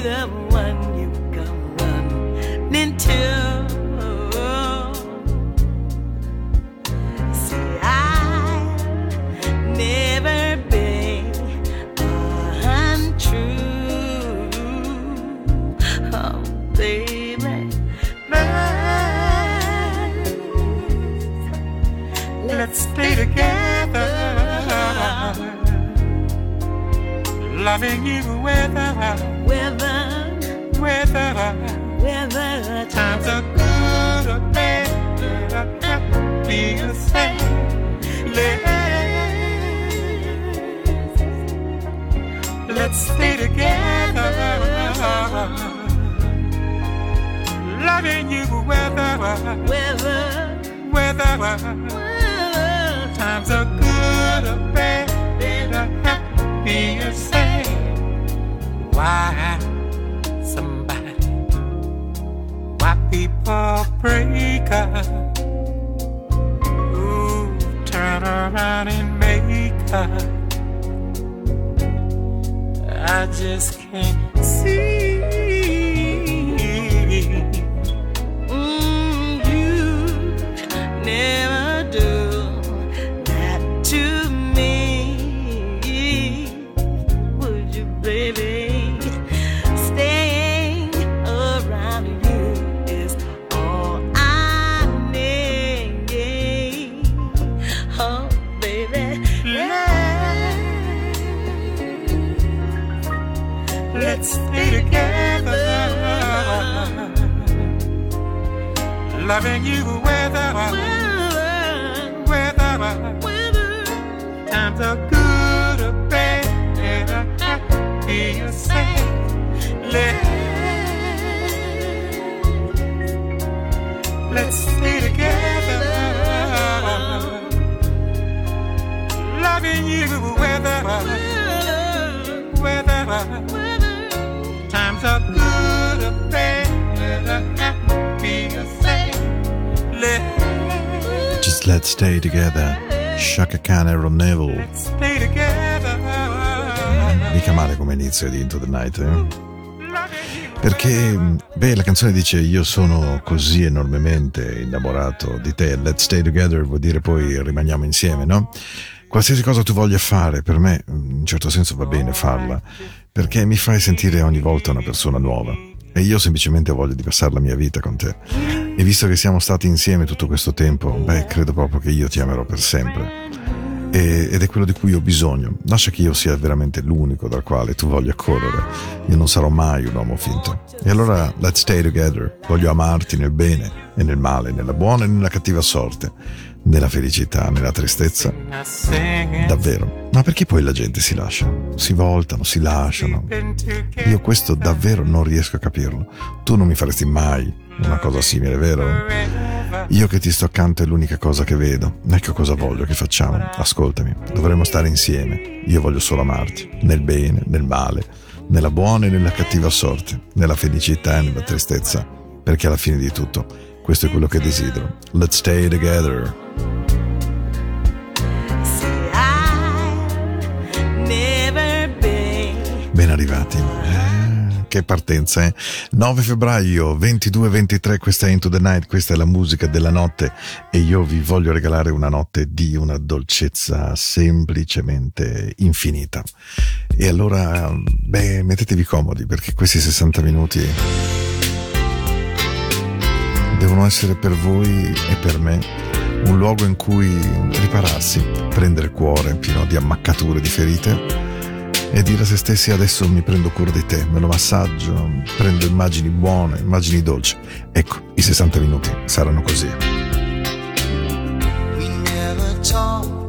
the one you come running oh, let's be together. Loving you without. Be the same. Let's, let's stay together. Loving you weather, weather, weather. weather. Times are good or bad, be the same why just Let, let's stay together, loving you whether, whether times are good or bad, happy or sad. Just Let's Stay Together, Shaka Khan e Ron Neville. Mica male come inizio di Into the Night, eh? Perché, beh, la canzone dice io sono così enormemente innamorato di te, let's stay together vuol dire poi rimaniamo insieme, no? Qualsiasi cosa tu voglia fare, per me, in un certo senso va bene farla, perché mi fai sentire ogni volta una persona nuova e io semplicemente voglio di passare la mia vita con te. E visto che siamo stati insieme tutto questo tempo, beh, credo proprio che io ti amerò per sempre. E, ed è quello di cui ho bisogno. Lascia che io sia veramente l'unico dal quale tu voglia correre. Io non sarò mai un uomo finto. E allora, let's stay together. Voglio amarti nel bene e nel male, nella buona e nella cattiva sorte nella felicità, nella tristezza. Davvero. Ma perché poi la gente si lascia? Si voltano, si lasciano. Io questo davvero non riesco a capirlo. Tu non mi faresti mai una cosa simile, vero? Io che ti sto accanto è l'unica cosa che vedo. Ecco cosa voglio che facciamo. Ascoltami, dovremmo stare insieme. Io voglio solo amarti, nel bene, nel male, nella buona e nella cattiva sorte, nella felicità e nella tristezza, perché alla fine di tutto questo è quello che desidero. Let's stay together. Ben arrivati che partenza. Eh? 9 febbraio 22-23, questa è Into the Night, questa è la musica della notte e io vi voglio regalare una notte di una dolcezza semplicemente infinita. E allora, beh, mettetevi comodi perché questi 60 minuti devono essere per voi e per me un luogo in cui ripararsi, prendere cuore pieno di ammaccature, di ferite e dire a se stessi adesso mi prendo cura di te, me lo massaggio, prendo immagini buone, immagini dolci. Ecco, i 60 minuti saranno così. We never talk.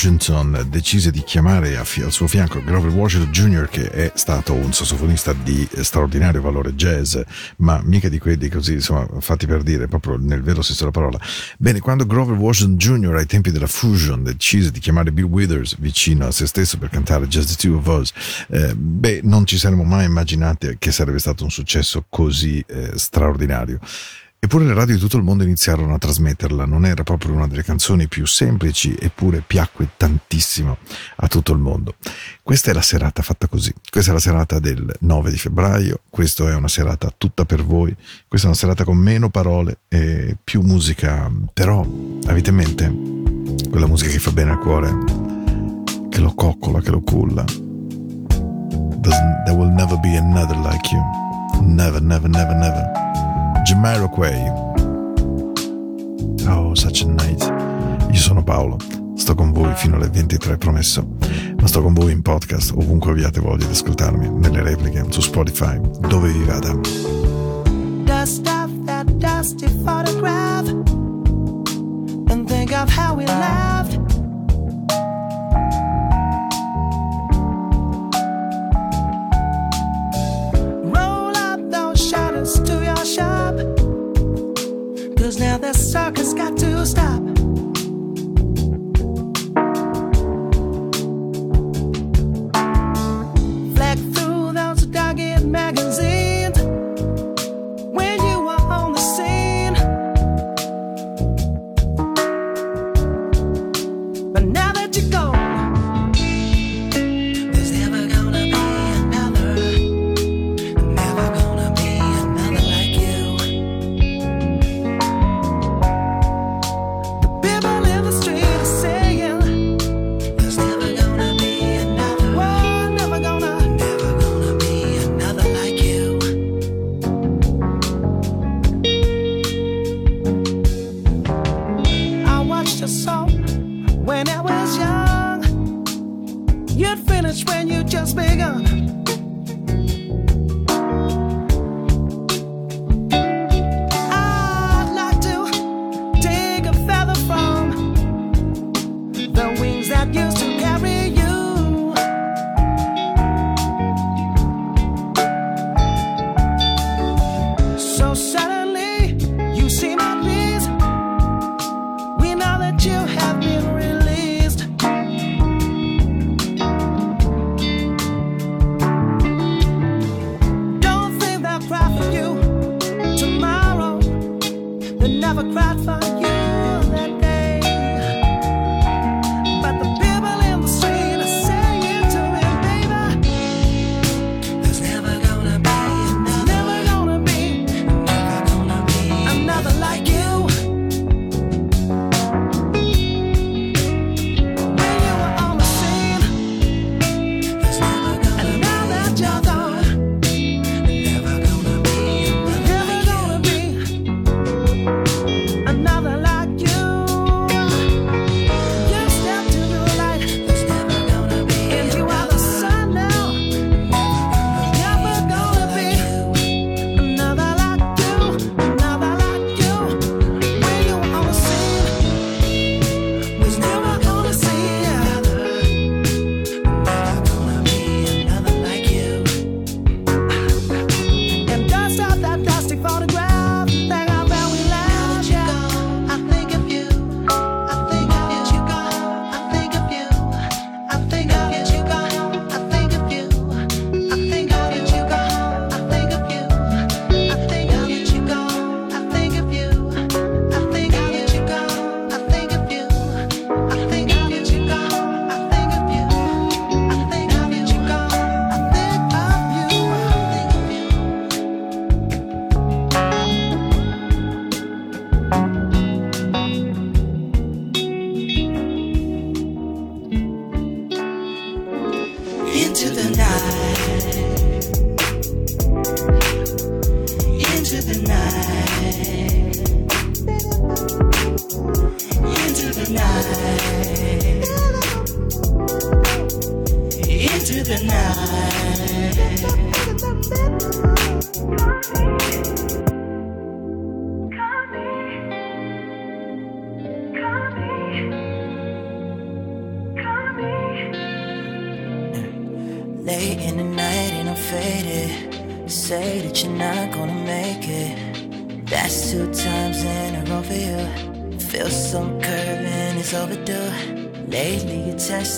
Washington decise di chiamare al suo fianco Grover Washington Jr., che è stato un sassofonista di straordinario valore jazz, ma mica di quelli così, insomma, fatti per dire, proprio nel vero senso della parola. Bene, quando Grover Washington Jr. ai tempi della Fusion decise di chiamare Bill Withers vicino a se stesso per cantare Just the Two of Us, eh, beh, non ci saremmo mai immaginati che sarebbe stato un successo così eh, straordinario. Eppure le radio di tutto il mondo iniziarono a trasmetterla, non era proprio una delle canzoni più semplici, eppure piacque tantissimo a tutto il mondo. Questa è la serata fatta così, questa è la serata del 9 di febbraio, questa è una serata tutta per voi, questa è una serata con meno parole e più musica, però avete in mente quella musica che fa bene al cuore, che lo coccola, che lo culla. There will never be another like you. Never, never, never, never. Jamiroquai. Oh, such a night. Io sono Paolo, sto con voi fino alle 23, promesso. Ma sto con voi in podcast, ovunque abbiate voglia di ascoltarmi, nelle repliche, su Spotify, dove vi vada. Dust off that dusty photograph and think of how we laughed.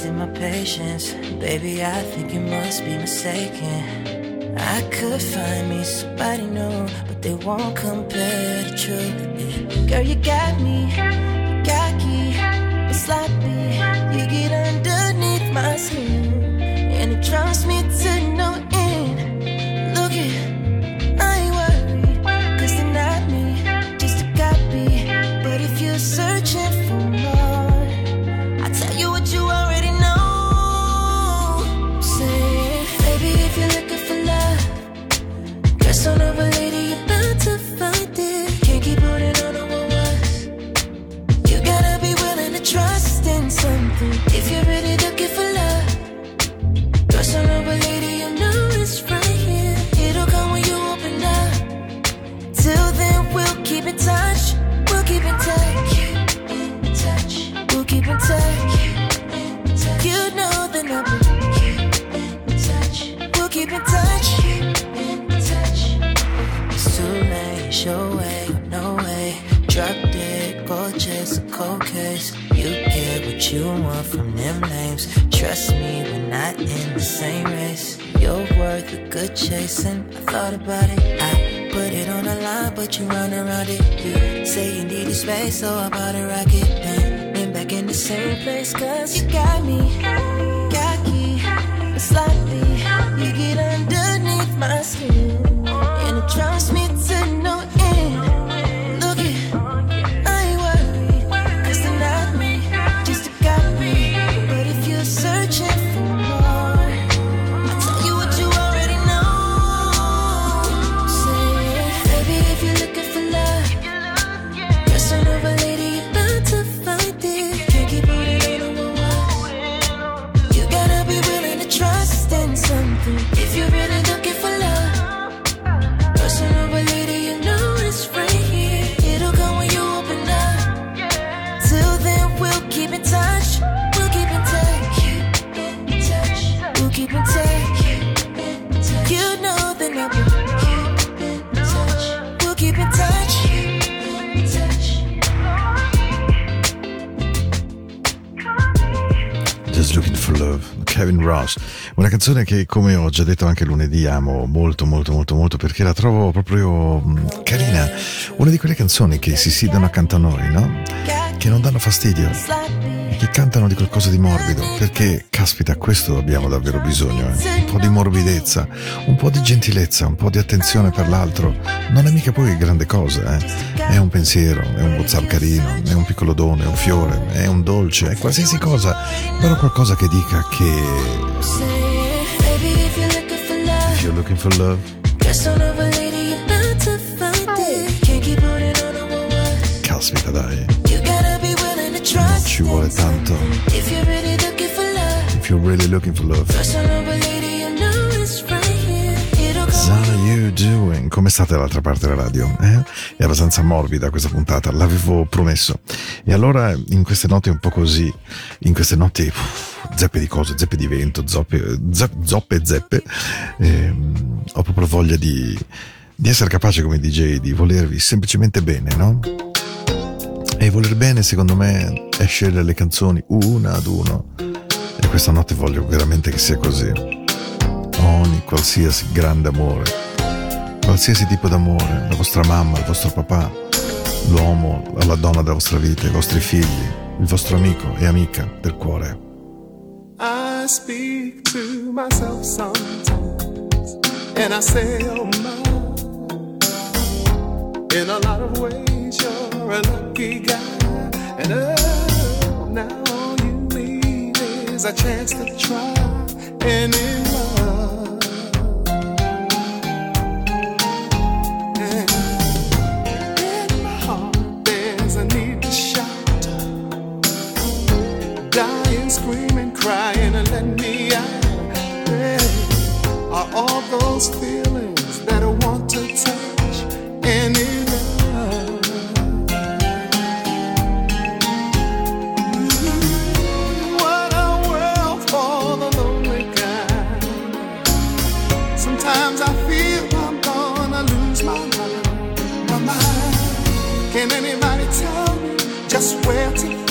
testing my patience. Baby, I think you must be mistaken. I could find me somebody new, but they won't compare to you, truth. Girl, you got me. Chase a cold case. You get what you want from them names. Trust me, we're not in the same race. You're worth a good chasing. I thought about it. I put it on the line, but you run around it. You say you need a space, so I bought a rocket. Then been back in the same place, cause you got me. Cocky, but slightly, you get underneath my skin. Kevin Ross, una canzone che come ho già detto anche lunedì amo molto molto molto molto perché la trovo proprio mm, carina, una di quelle canzoni che si sidono accanto a noi, no? Che non danno fastidio e che cantano di qualcosa di morbido, perché caspita, questo abbiamo davvero bisogno, eh? un po' di morbidezza, un po' di gentilezza, un po' di attenzione per l'altro, non è mica poi grande cosa, eh? è un pensiero, è un whatsapp carino, è un piccolo dono, è un fiore, è un dolce, è qualsiasi cosa, però qualcosa che dica che if you're looking for love, caspita dai, You gotta be willing to trust. ci vuole tanto, If you're really looking for love, How you doing? Come state dall'altra parte della radio? Eh? È abbastanza morbida questa puntata, l'avevo promesso. E allora in queste notti un po' così, in queste notti uff, zeppe di cose, zeppe di vento, zoppe, zo- zoppe zeppe, ehm, ho proprio voglia di, di essere capace come DJ di volervi semplicemente bene, no? E voler bene secondo me è scegliere le canzoni una ad uno. E questa notte voglio veramente che sia così ogni qualsiasi grande amore, qualsiasi tipo d'amore, la vostra mamma, il vostro papà, l'uomo, la donna della vostra vita, i vostri figli, il vostro amico e amica del cuore. I speak to myself sometimes, and I say, oh my. In a lot of ways, you're a lucky guy, and oh, now all you need is a chance to try and in love. Crying, and let me out. Are all those feelings that I want to touch and. What a world for the. Sometimes I feel I'm gonna lose my mind, my mind. Can anybody tell me just where to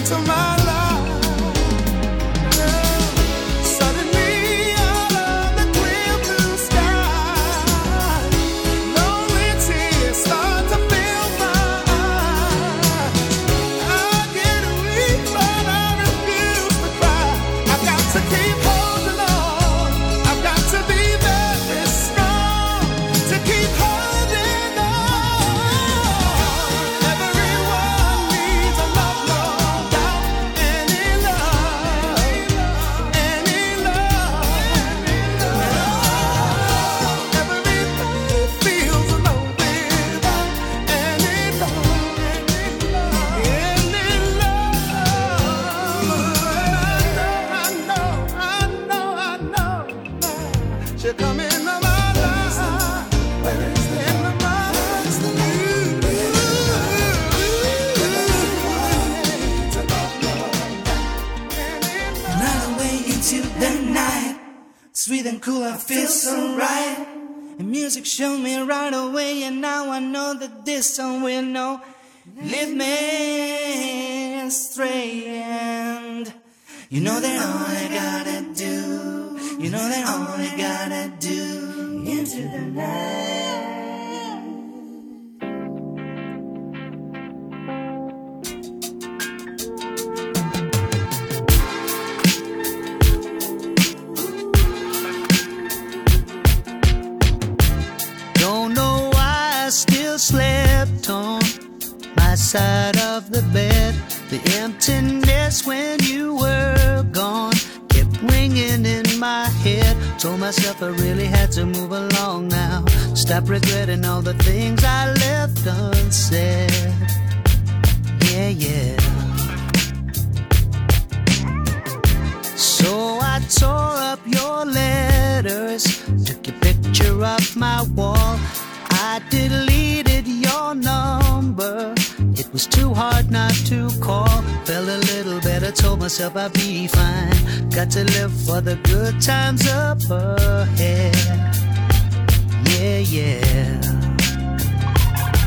into my my head. Told myself I really had to move along now. Stop regretting all the things I left unsaid. Yeah, yeah. So I tore up your letters, took your picture off my wall. I. It was too hard not to call. Felt a little better, told myself I'd be fine. Got to live for the good times up ahead. Yeah, yeah.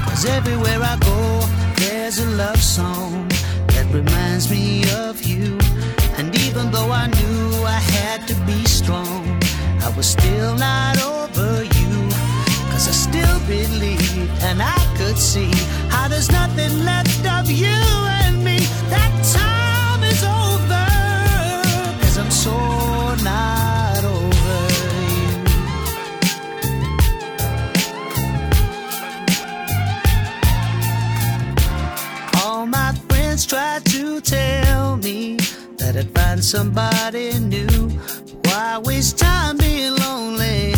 Cause everywhere I go, there's a love song that reminds me of you. And even though I knew I had to be strong, I was still not over you. Cause I still believe and I could see how there's nothing left of you and me. That time is over. Cause I'm so not over you. All my friends tried to tell me that I'd find somebody new. Why waste time being lonely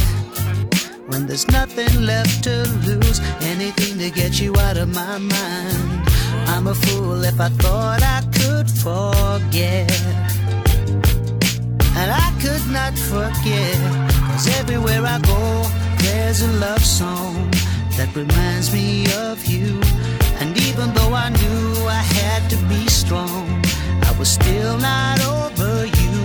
when there's nothing left to lose? Anything to get you out of my mind. I'm a fool if I thought I could forget. And I could not forget. Cause everywhere I go, there's a love song that reminds me of you. And even though I knew I had to be strong, I was still not over you.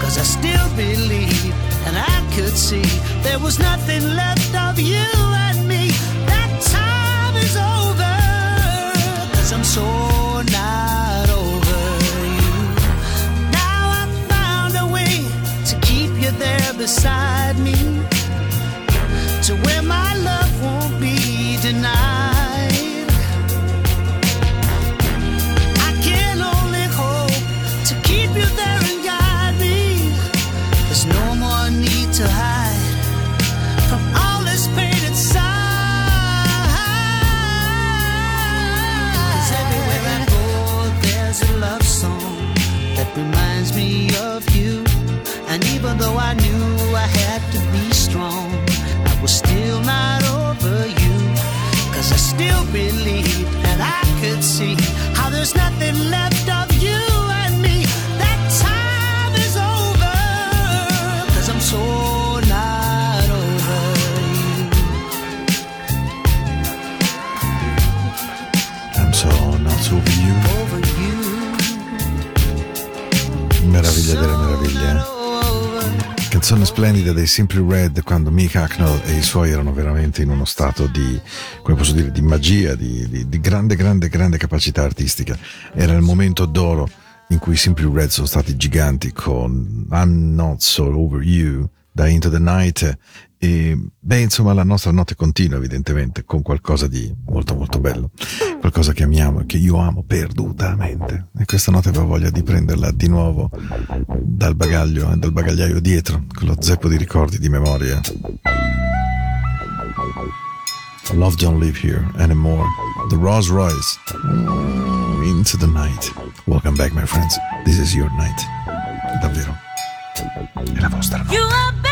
Cause I still believe and I could see there was nothing left of you Simply Red quando Mick Hacknell e i suoi erano veramente in uno stato di, come posso dire, di magia, di, di- di grande, grande, grande capacità artistica. Era il momento d'oro in cui Simply Red sono stati giganti con I'm Not So Over You da Into the Night e beh insomma la nostra notte continua evidentemente con qualcosa di molto molto bello. Qualcosa che amiamo e che io amo perdutamente. E questa notte avevo voglia di prenderla di nuovo dal bagaglio e dal bagagliaio dietro con lo zeppo di ricordi di memoria. Love Don't Live Here Anymore The Rolls Royce. Mm, Into the Night. Welcome back my friends. This is your night. Davvero. È la vostra notte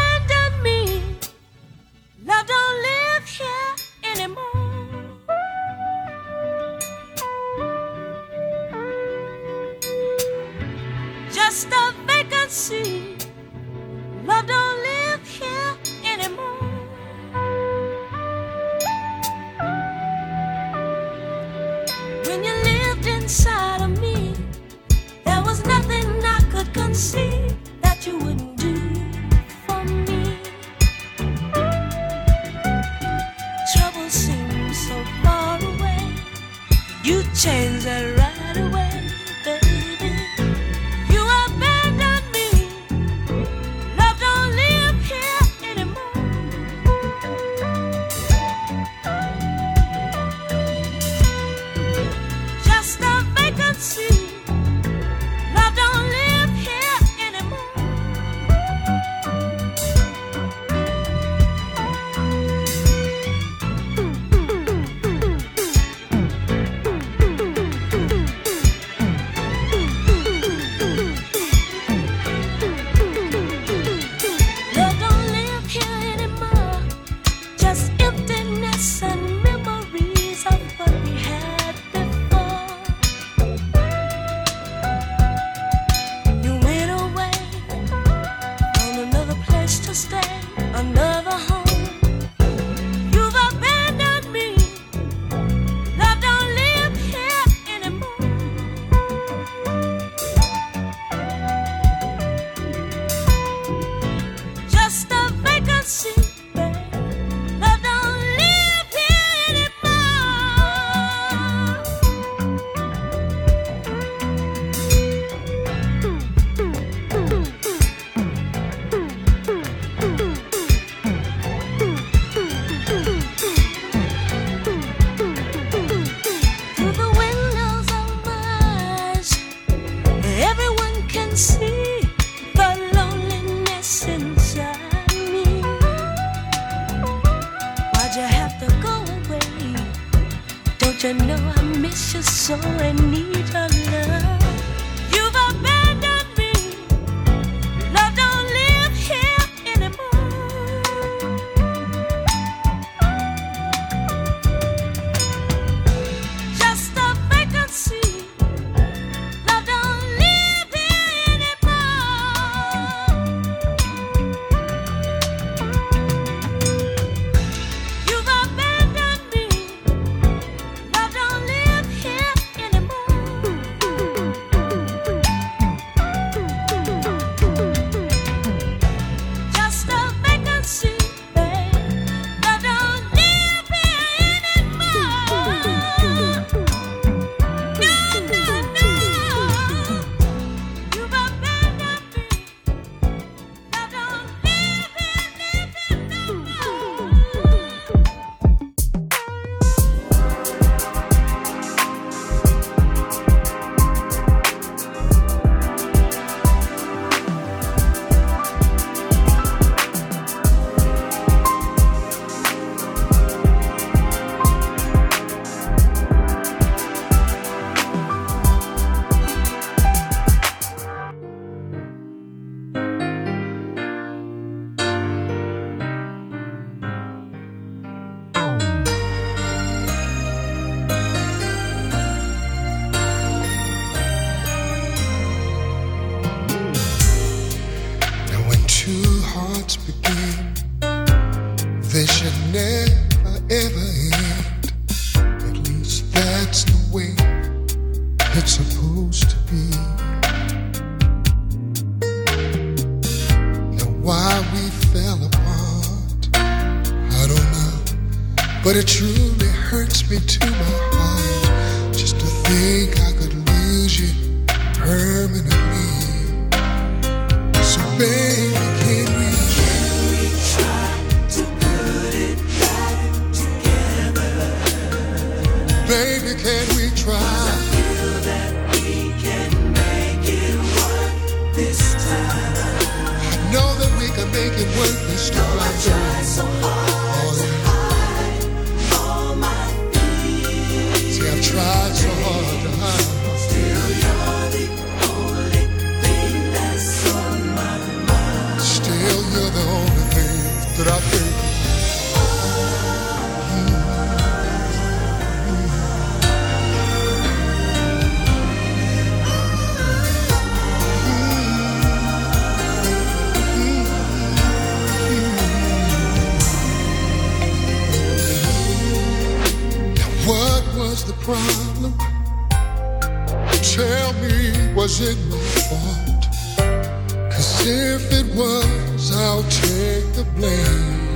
if it was, I'll take the blame.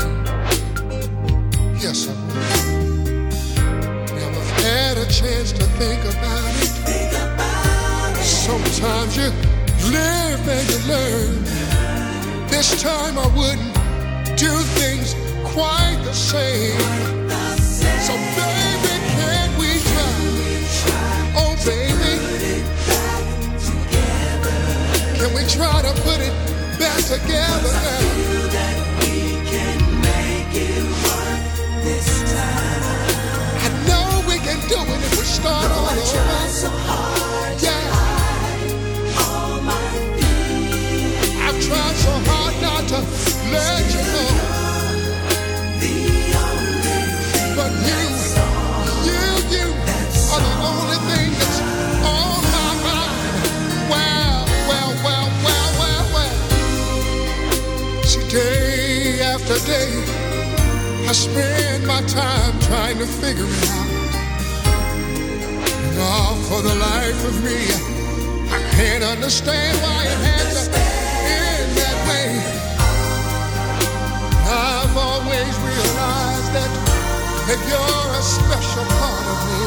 Yes, I will. Now had a chance to think about it. Sometimes you live and you learn. This time I wouldn't do things quite the same. So baby, can we try? Oh baby, can we try to put it back together? I know we can do it if we start all over. Yeah. Day I spend my time trying to figure it out. And all for the life of me, I can't understand why it had to end that way. I've always realized that, that you're a special part of me.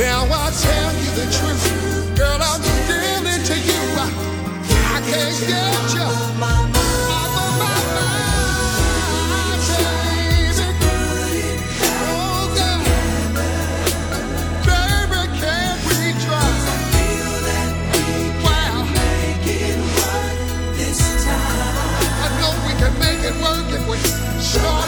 Now I tell you the truth, girl, I'm still into you. I, can't get you off of my mind, language. Shut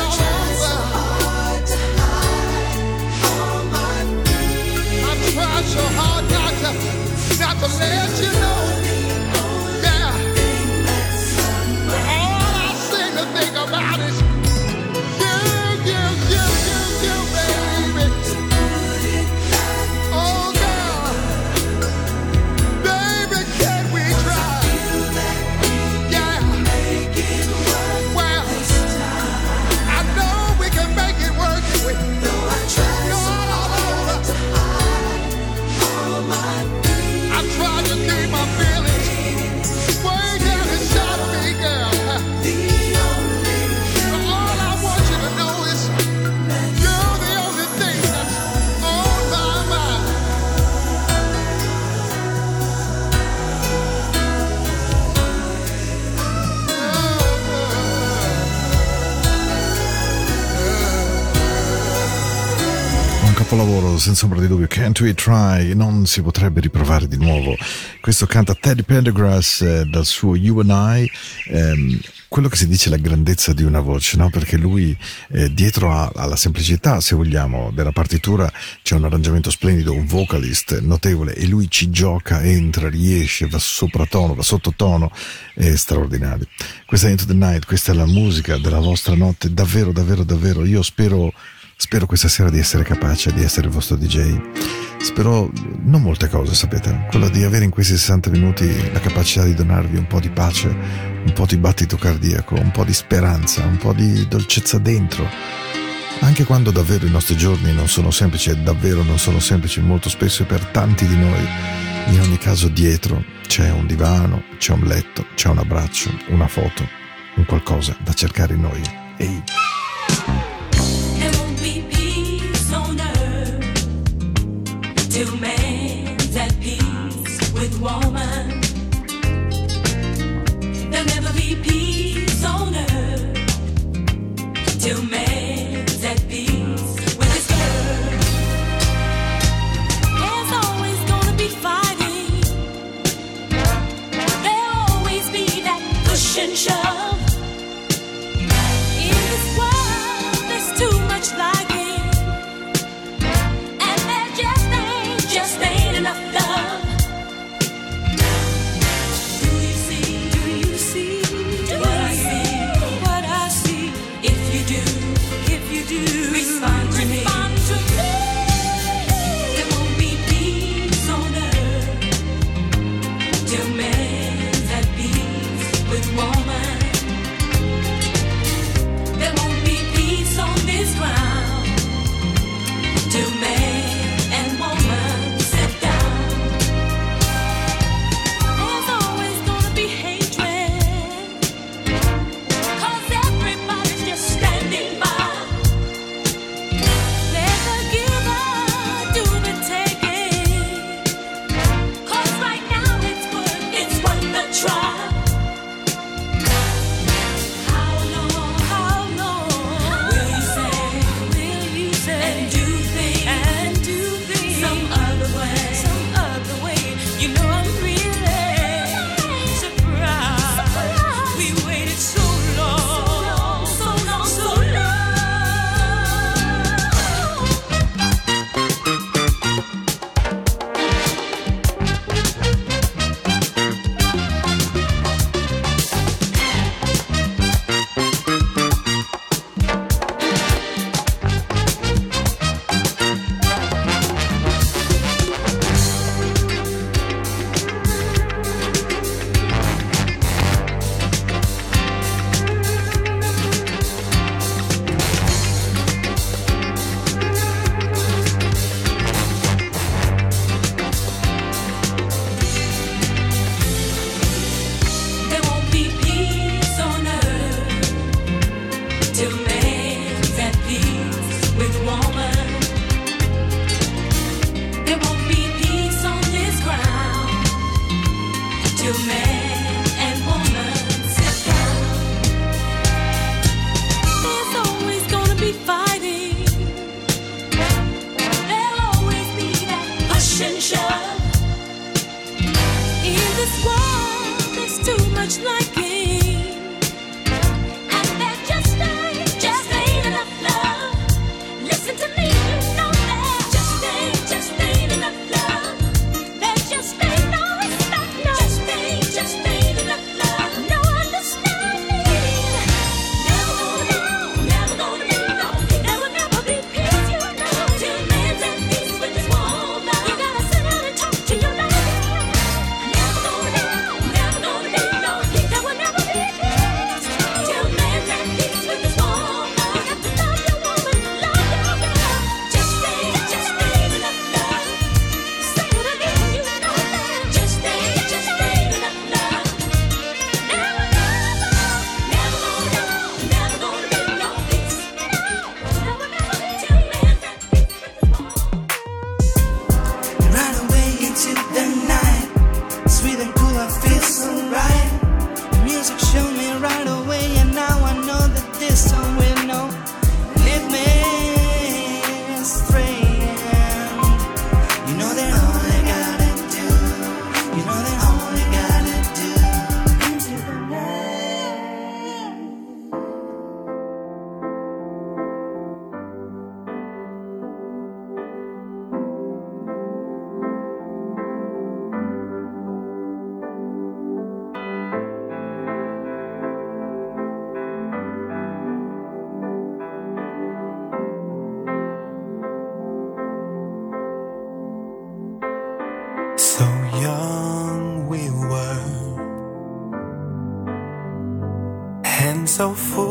senza ombra di dubbio, Can't We Try? Non si potrebbe riprovare di nuovo. Questo canta Teddy Pendergrass eh, dal suo You and I. ehm, quello che si dice è la grandezza di una voce, no? Perché lui eh, dietro a- alla semplicità, se vogliamo, della partitura c'è un arrangiamento splendido, un vocalist notevole e lui ci gioca, entra, riesce, va sopratono, va sottotono, è straordinario. Questa è Into the Night, questa è la musica della vostra notte, davvero, davvero, davvero. Io spero Spero questa sera di essere capace di essere il vostro DJ. Spero non molte cose, sapete, quello di avere in questi 60 minuti la capacità di donarvi un po' di pace, un po' di battito cardiaco, un po' di speranza, un po' di dolcezza dentro. Anche quando davvero i nostri giorni non sono semplici e davvero non sono semplici molto spesso per tanti di noi, in ogni caso dietro c'è un divano, c'è un letto, c'è un abbraccio, una foto, un qualcosa da cercare in noi. Ehi. You make so fogo.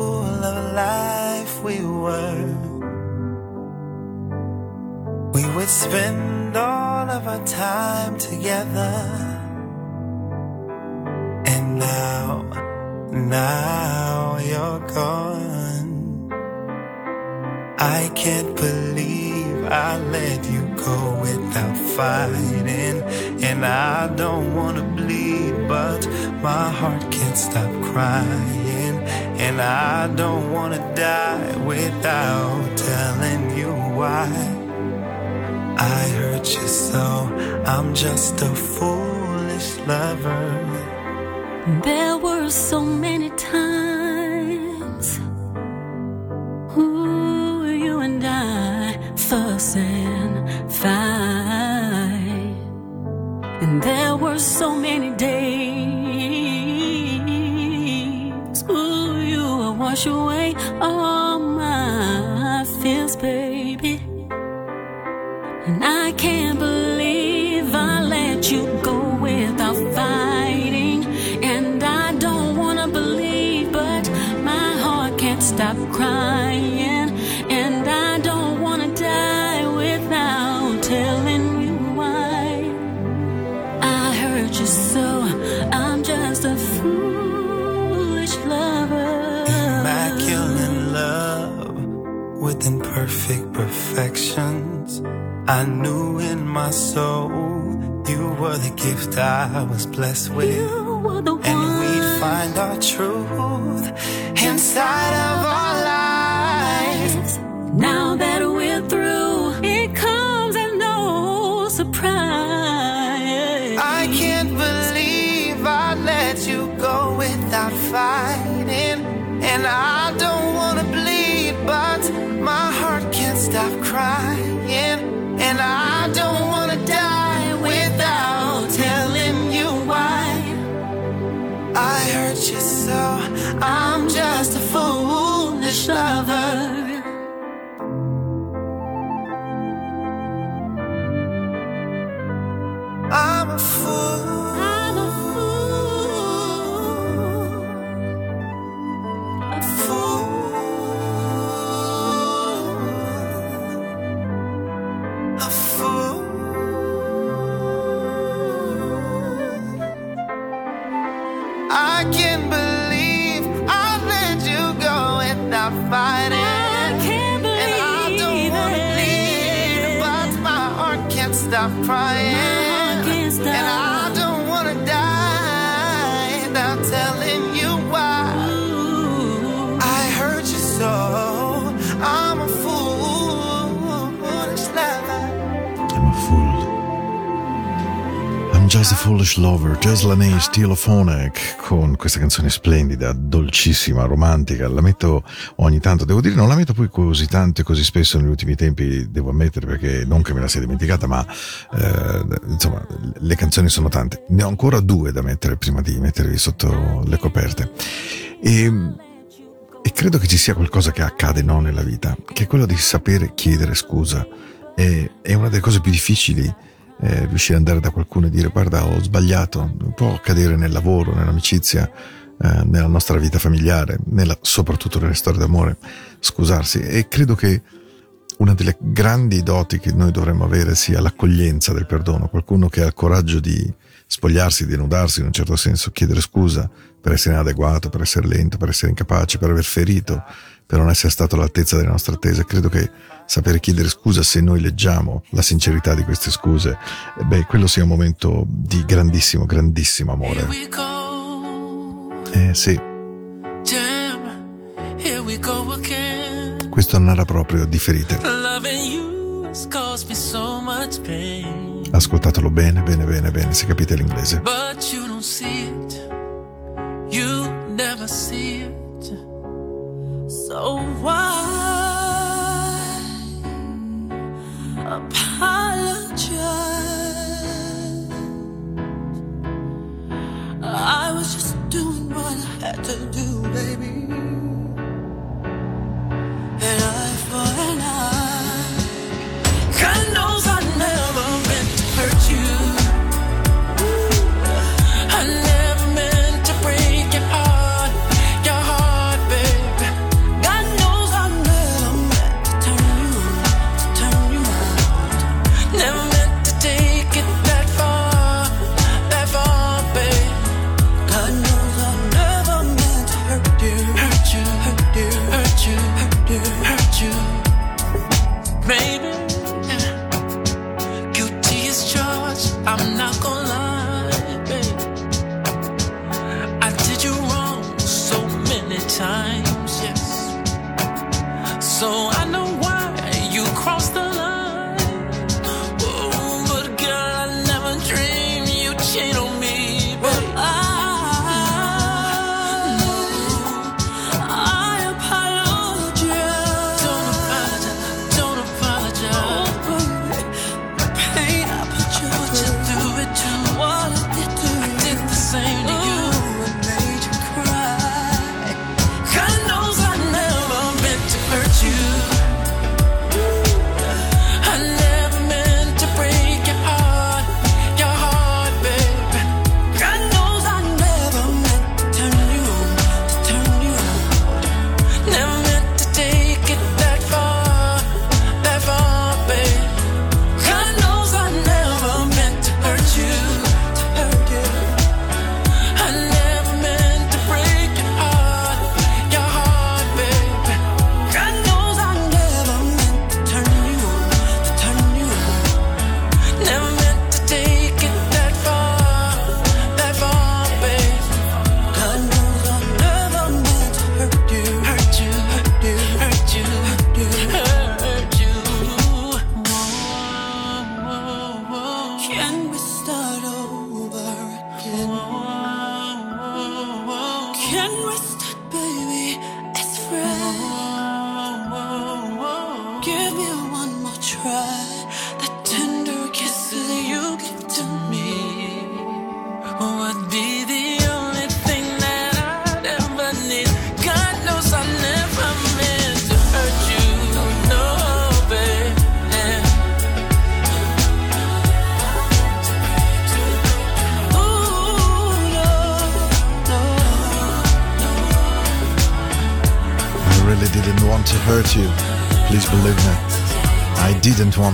There were so many times. Ooh, you and I fuss and fight. And there were so many days. Ooh, you would wash away. All imperfect perfections. I knew in my soul you were the gift I was blessed with. You were the And we'd find our truth inside of our lives. Just a foolish lover. Jazz Laney, Stilophonic, con questa canzone splendida, dolcissima, romantica. La metto ogni tanto, devo dire, non la metto poi così tanto e così spesso negli ultimi tempi, devo ammettere, perché non che me la sia dimenticata, ma eh, insomma, le canzoni sono tante. Ne ho ancora due da mettere prima di mettervi sotto le coperte. E e credo che ci sia qualcosa che accade no, nella vita, che è quello di sapere chiedere scusa. È, è una delle cose più difficili eh, riuscire ad andare da qualcuno e dire guarda ho sbagliato, può accadere nel lavoro, nell'amicizia, eh, nella nostra vita familiare, nella- soprattutto nelle storie d'amore, scusarsi. E credo che una delle grandi doti che noi dovremmo avere sia l'accoglienza del perdono, qualcuno che ha il coraggio di spogliarsi, di nudarsi in un certo senso, chiedere scusa per essere inadeguato, per essere lento, per essere incapace, per aver ferito, per non essere stato all'altezza delle nostre attese. Credo che sapere chiedere scusa se noi leggiamo la sincerità di queste scuse, eh, beh, quello sia un momento di grandissimo, grandissimo amore. Eh sì, questo non era proprio di ferite. So. Ascoltatelo bene, bene, bene, bene, se capite l'inglese. But you apologize? I was just doing what I had to do,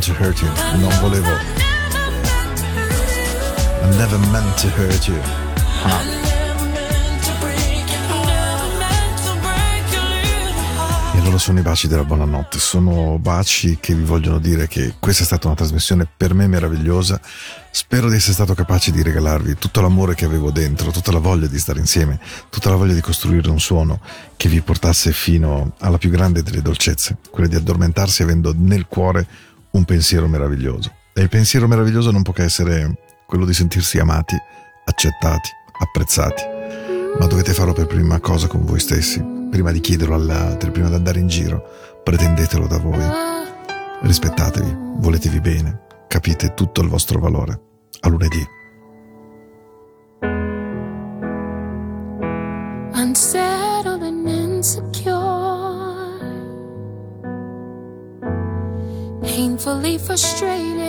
to hurt you, non volevo. I never meant to hurt you. Ah. allora sono i baci della buonanotte, sono baci che vi vogliono dire che questa è stata una trasmissione per me meravigliosa, spero di essere stato capace di regalarvi tutto l'amore che avevo dentro, tutta la voglia di stare insieme, tutta la voglia di costruire un suono che vi portasse fino alla più grande delle dolcezze, quella di addormentarsi avendo nel cuore un un pensiero meraviglioso. E il pensiero meraviglioso non può che essere quello di sentirsi amati, accettati, apprezzati. Ma dovete farlo per prima cosa con voi stessi, prima di chiederlo agli altri, prima di andare in giro. Pretendetelo da voi. Rispettatevi, voletevi bene, capite tutto il vostro valore. A lunedì. frustrated.